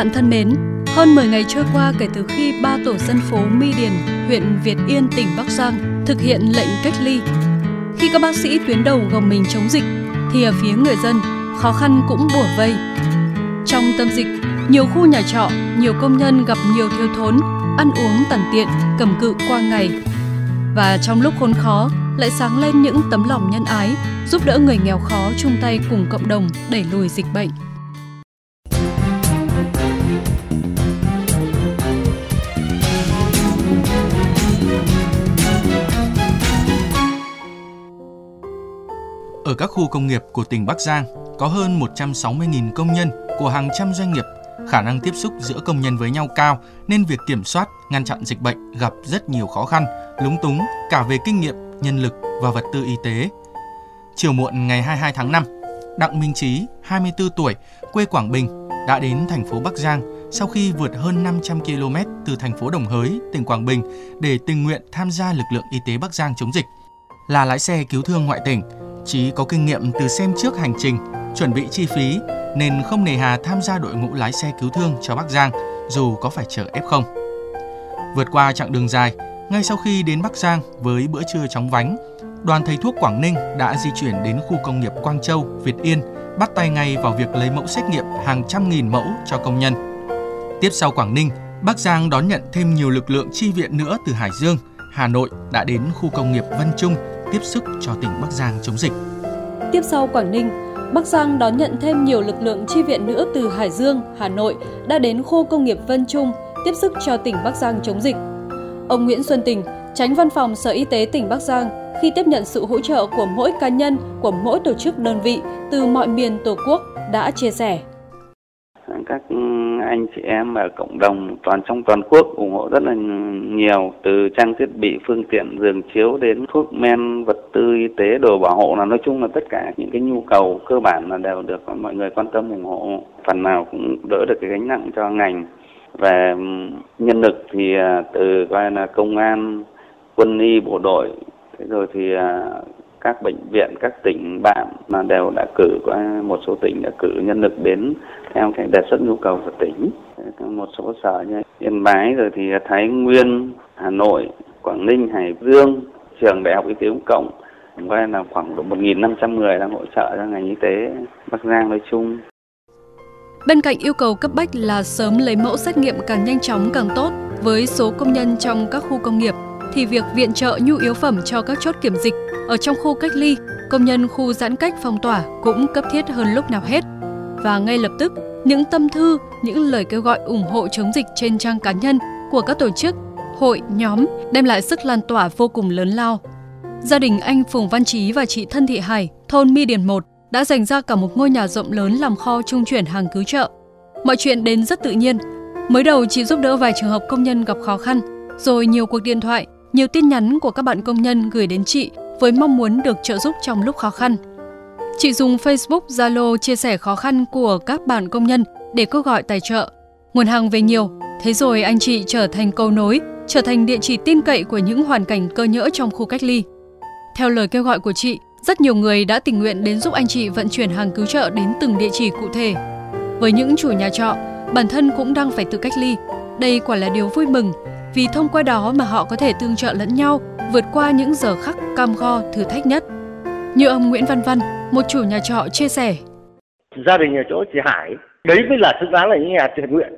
bạn thân mến, hơn 10 ngày trôi qua kể từ khi ba tổ dân phố My Điền, huyện Việt Yên, tỉnh Bắc Giang thực hiện lệnh cách ly. Khi các bác sĩ tuyến đầu gồng mình chống dịch, thì ở phía người dân, khó khăn cũng bủa vây. Trong tâm dịch, nhiều khu nhà trọ, nhiều công nhân gặp nhiều thiếu thốn, ăn uống tằn tiện, cầm cự qua ngày. Và trong lúc khốn khó, lại sáng lên những tấm lòng nhân ái, giúp đỡ người nghèo khó chung tay cùng cộng đồng đẩy lùi dịch bệnh. Ở các khu công nghiệp của tỉnh Bắc Giang có hơn 160.000 công nhân của hàng trăm doanh nghiệp. Khả năng tiếp xúc giữa công nhân với nhau cao nên việc kiểm soát, ngăn chặn dịch bệnh gặp rất nhiều khó khăn, lúng túng cả về kinh nghiệm, nhân lực và vật tư y tế. Chiều muộn ngày 22 tháng 5, Đặng Minh Trí, 24 tuổi, quê Quảng Bình, đã đến thành phố Bắc Giang sau khi vượt hơn 500 km từ thành phố Đồng Hới, tỉnh Quảng Bình để tình nguyện tham gia lực lượng y tế Bắc Giang chống dịch. Là lái xe cứu thương ngoại tỉnh, Chí có kinh nghiệm từ xem trước hành trình, chuẩn bị chi phí nên không nề hà tham gia đội ngũ lái xe cứu thương cho Bắc Giang dù có phải chở F0. Vượt qua chặng đường dài, ngay sau khi đến Bắc Giang với bữa trưa chóng vánh, đoàn thầy thuốc Quảng Ninh đã di chuyển đến khu công nghiệp Quang Châu, Việt Yên, bắt tay ngay vào việc lấy mẫu xét nghiệm hàng trăm nghìn mẫu cho công nhân. Tiếp sau Quảng Ninh, Bắc Giang đón nhận thêm nhiều lực lượng chi viện nữa từ Hải Dương, Hà Nội đã đến khu công nghiệp Vân Trung tiếp sức cho tỉnh Bắc Giang chống dịch. Tiếp sau Quảng Ninh, Bắc Giang đón nhận thêm nhiều lực lượng chi viện nữa từ Hải Dương, Hà Nội đã đến khu công nghiệp Vân Trung tiếp sức cho tỉnh Bắc Giang chống dịch. Ông Nguyễn Xuân Tình, tránh văn phòng Sở Y tế tỉnh Bắc Giang, khi tiếp nhận sự hỗ trợ của mỗi cá nhân, của mỗi tổ chức đơn vị từ mọi miền Tổ quốc đã chia sẻ. các anh chị em ở cộng đồng toàn trong toàn quốc ủng hộ rất là nhiều, từ trang thiết bị, phương tiện, giường chiếu đến thuốc men, vật tư, y tế, đồ bảo hộ là nói chung là tất cả những cái nhu cầu cơ bản là đều được mọi người quan tâm, ủng hộ. Phần nào cũng đỡ được cái gánh nặng cho ngành. Về nhân lực thì à, từ coi là công an, quân y, bộ đội. Thế rồi thì à, các bệnh viện, các tỉnh bạn mà đều đã cử qua một số tỉnh đã cử nhân lực đến theo cái đề xuất nhu cầu của tỉnh. Một số sở như yên bái rồi thì thái nguyên, hà nội, quảng ninh, hải dương, trường đại học y tế công cộng. Coi là khoảng độ 1.500 người đang hỗ trợ cho ngành y tế bắc giang nói chung. Bên cạnh yêu cầu cấp bách là sớm lấy mẫu xét nghiệm càng nhanh chóng càng tốt, với số công nhân trong các khu công nghiệp thì việc viện trợ nhu yếu phẩm cho các chốt kiểm dịch ở trong khu cách ly, công nhân khu giãn cách phong tỏa cũng cấp thiết hơn lúc nào hết. Và ngay lập tức, những tâm thư, những lời kêu gọi ủng hộ chống dịch trên trang cá nhân của các tổ chức, hội, nhóm đem lại sức lan tỏa vô cùng lớn lao. Gia đình anh Phùng Văn Trí và chị Thân Thị Hải, thôn Mi Điền 1 đã dành ra cả một ngôi nhà rộng lớn làm kho trung chuyển hàng cứu trợ. Mọi chuyện đến rất tự nhiên. Mới đầu chị giúp đỡ vài trường hợp công nhân gặp khó khăn, rồi nhiều cuộc điện thoại, nhiều tin nhắn của các bạn công nhân gửi đến chị với mong muốn được trợ giúp trong lúc khó khăn. Chị dùng Facebook, Zalo chia sẻ khó khăn của các bạn công nhân để kêu gọi tài trợ. Nguồn hàng về nhiều, thế rồi anh chị trở thành cầu nối, trở thành địa chỉ tin cậy của những hoàn cảnh cơ nhỡ trong khu cách ly. Theo lời kêu gọi của chị, rất nhiều người đã tình nguyện đến giúp anh chị vận chuyển hàng cứu trợ đến từng địa chỉ cụ thể. Với những chủ nhà trọ, bản thân cũng đang phải tự cách ly. Đây quả là điều vui mừng, vì thông qua đó mà họ có thể tương trợ lẫn nhau, vượt qua những giờ khắc cam go thử thách nhất. Như ông Nguyễn Văn Văn, một chủ nhà trọ chia sẻ. Gia đình ở chỗ chị Hải, đấy mới là xứng đáng là những nhà thiện nguyện.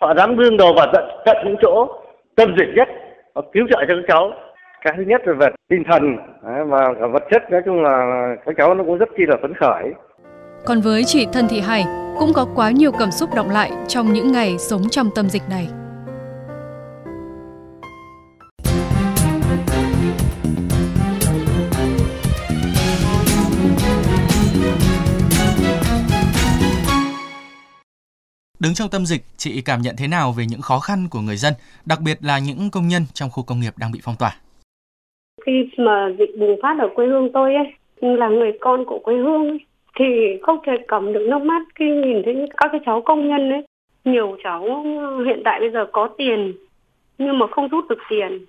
Họ dám đương đầu vào tận, tận những chỗ tâm dịch nhất, họ cứu trợ cho các cháu. Cái thứ nhất là về tinh thần và cả vật chất, nói chung là các cháu nó cũng rất chi là phấn khởi. Còn với chị Thân Thị Hải, cũng có quá nhiều cảm xúc động lại trong những ngày sống trong tâm dịch này. Đứng trong tâm dịch, chị cảm nhận thế nào về những khó khăn của người dân, đặc biệt là những công nhân trong khu công nghiệp đang bị phong tỏa? Khi mà dịch bùng phát ở quê hương tôi ấy, là người con của quê hương ấy, thì không thể cầm được nước mắt khi nhìn thấy các cái cháu công nhân ấy. Nhiều cháu hiện tại bây giờ có tiền nhưng mà không rút được tiền,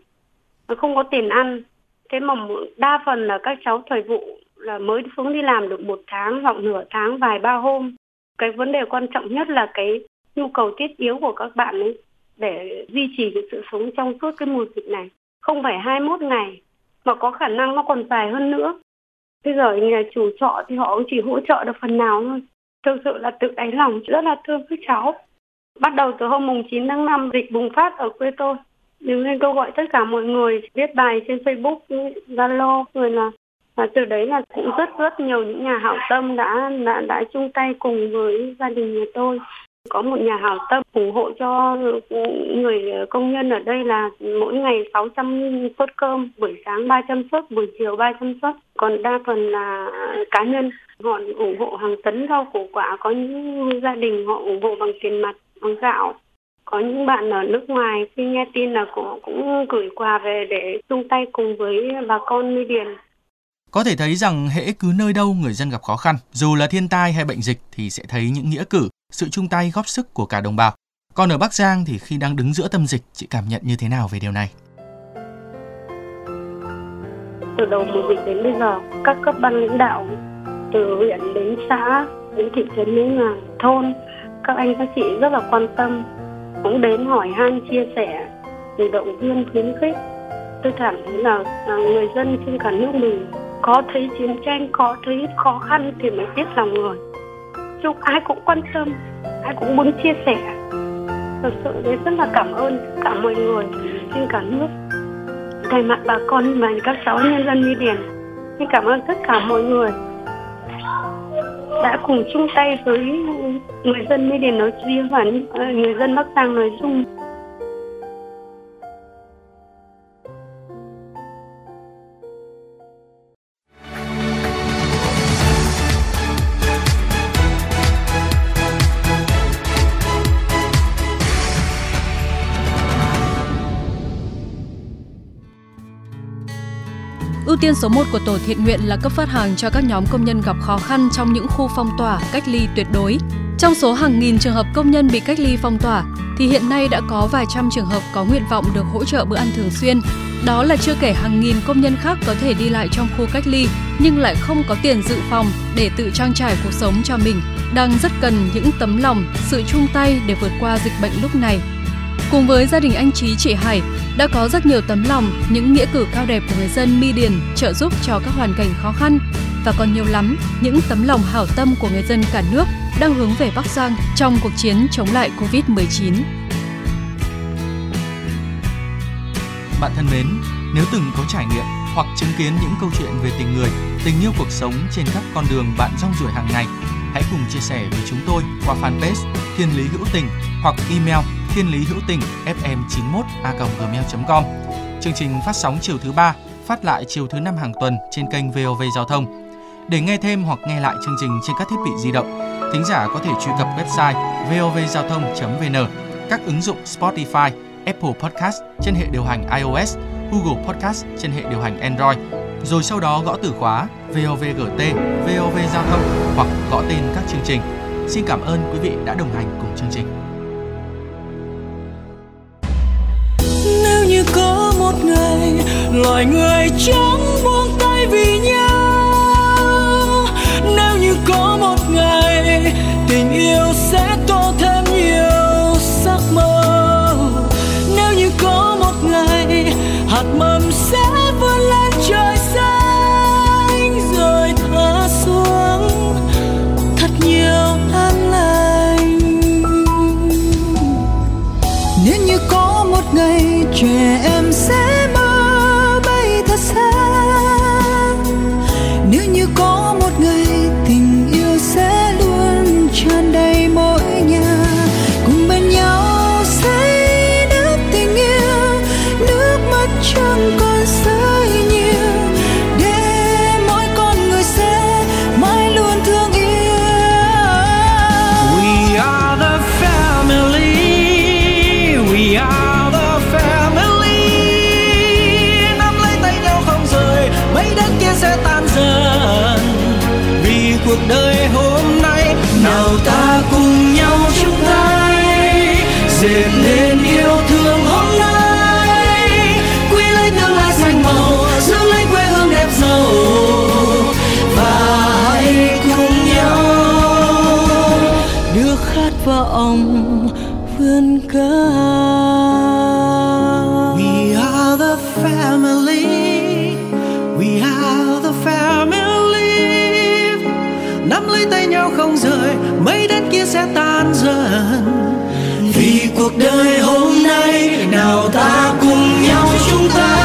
không có tiền ăn. Thế mà đa phần là các cháu thời vụ là mới xuống đi làm được một tháng hoặc nửa tháng vài ba hôm cái vấn đề quan trọng nhất là cái nhu cầu thiết yếu của các bạn ấy để duy trì cái sự sống trong suốt cái mùa dịch này. Không phải 21 ngày mà có khả năng nó còn dài hơn nữa. Bây giờ nhà chủ trọ thì họ chỉ hỗ trợ được phần nào thôi. Thực sự là tự đáy lòng rất là thương các cháu. Bắt đầu từ hôm mùng 9 tháng 5 dịch bùng phát ở quê tôi. Đứng lên câu gọi tất cả mọi người viết bài trên Facebook, Zalo rồi là và từ đấy là cũng rất rất nhiều những nhà hảo tâm đã đã đã chung tay cùng với gia đình nhà tôi có một nhà hảo tâm ủng hộ cho người công nhân ở đây là mỗi ngày 600 suất cơm, buổi sáng 300 suất, buổi chiều 300 suất. Còn đa phần là cá nhân, họ ủng hộ hàng tấn rau củ quả, có những gia đình họ ủng hộ bằng tiền mặt, bằng gạo. Có những bạn ở nước ngoài khi nghe tin là cũng, cũng gửi quà về để chung tay cùng với bà con nuôi điền có thể thấy rằng hễ cứ nơi đâu người dân gặp khó khăn, dù là thiên tai hay bệnh dịch thì sẽ thấy những nghĩa cử, sự chung tay góp sức của cả đồng bào. Còn ở Bắc Giang thì khi đang đứng giữa tâm dịch, chị cảm nhận như thế nào về điều này? Từ đầu mùa dịch đến bây giờ, các cấp ban lãnh đạo từ huyện đến xã, đến thị trấn đến thôn, các anh các chị rất là quan tâm, cũng đến hỏi han chia sẻ, để động viên khuyến khích. Tôi cảm thấy là, là người dân trên cả nước mình có thấy chiến tranh, có thấy khó khăn thì mới biết lòng người. Chung ai cũng quan tâm, ai cũng muốn chia sẻ. Thật sự đấy rất là cảm ơn cả mọi người, trên cả nước. Thay mặt bà con và các cháu nhân dân đi điền, xin cảm ơn tất cả mọi người đã cùng chung tay với người dân Mỹ Điền nói riêng và ờ, người dân Bắc Giang nói chung. Ưu tiên số 1 của tổ thiện nguyện là cấp phát hàng cho các nhóm công nhân gặp khó khăn trong những khu phong tỏa, cách ly tuyệt đối. Trong số hàng nghìn trường hợp công nhân bị cách ly phong tỏa, thì hiện nay đã có vài trăm trường hợp có nguyện vọng được hỗ trợ bữa ăn thường xuyên. Đó là chưa kể hàng nghìn công nhân khác có thể đi lại trong khu cách ly nhưng lại không có tiền dự phòng để tự trang trải cuộc sống cho mình, đang rất cần những tấm lòng, sự chung tay để vượt qua dịch bệnh lúc này. Cùng với gia đình anh Trí chị Hải, đã có rất nhiều tấm lòng, những nghĩa cử cao đẹp của người dân Mi Điền trợ giúp cho các hoàn cảnh khó khăn và còn nhiều lắm những tấm lòng hảo tâm của người dân cả nước đang hướng về Bắc Giang trong cuộc chiến chống lại Covid-19. Bạn thân mến, nếu từng có trải nghiệm hoặc chứng kiến những câu chuyện về tình người, tình yêu cuộc sống trên các con đường bạn rong ruổi hàng ngày, hãy cùng chia sẻ với chúng tôi qua fanpage Thiên Lý Hữu Tình hoặc email thiên lý hữu tình fm 91 a gmail.com. Chương trình phát sóng chiều thứ ba, phát lại chiều thứ năm hàng tuần trên kênh VOV Giao thông. Để nghe thêm hoặc nghe lại chương trình trên các thiết bị di động, thính giả có thể truy cập website vovgiao thông.vn, các ứng dụng Spotify, Apple Podcast trên hệ điều hành iOS, Google Podcast trên hệ điều hành Android, rồi sau đó gõ từ khóa VOVGT, VOV Giao thông hoặc gõ tên các chương trình. Xin cảm ơn quý vị đã đồng hành cùng chương trình. Ngày đời hôm nay nào ta cùng nhau chung tay dệt nên yêu thương. Lấy tay nhau không rời, Mấy đất kia sẽ tan dần. Vì cuộc đời hôm nay, Nào ta cùng nhau chung ta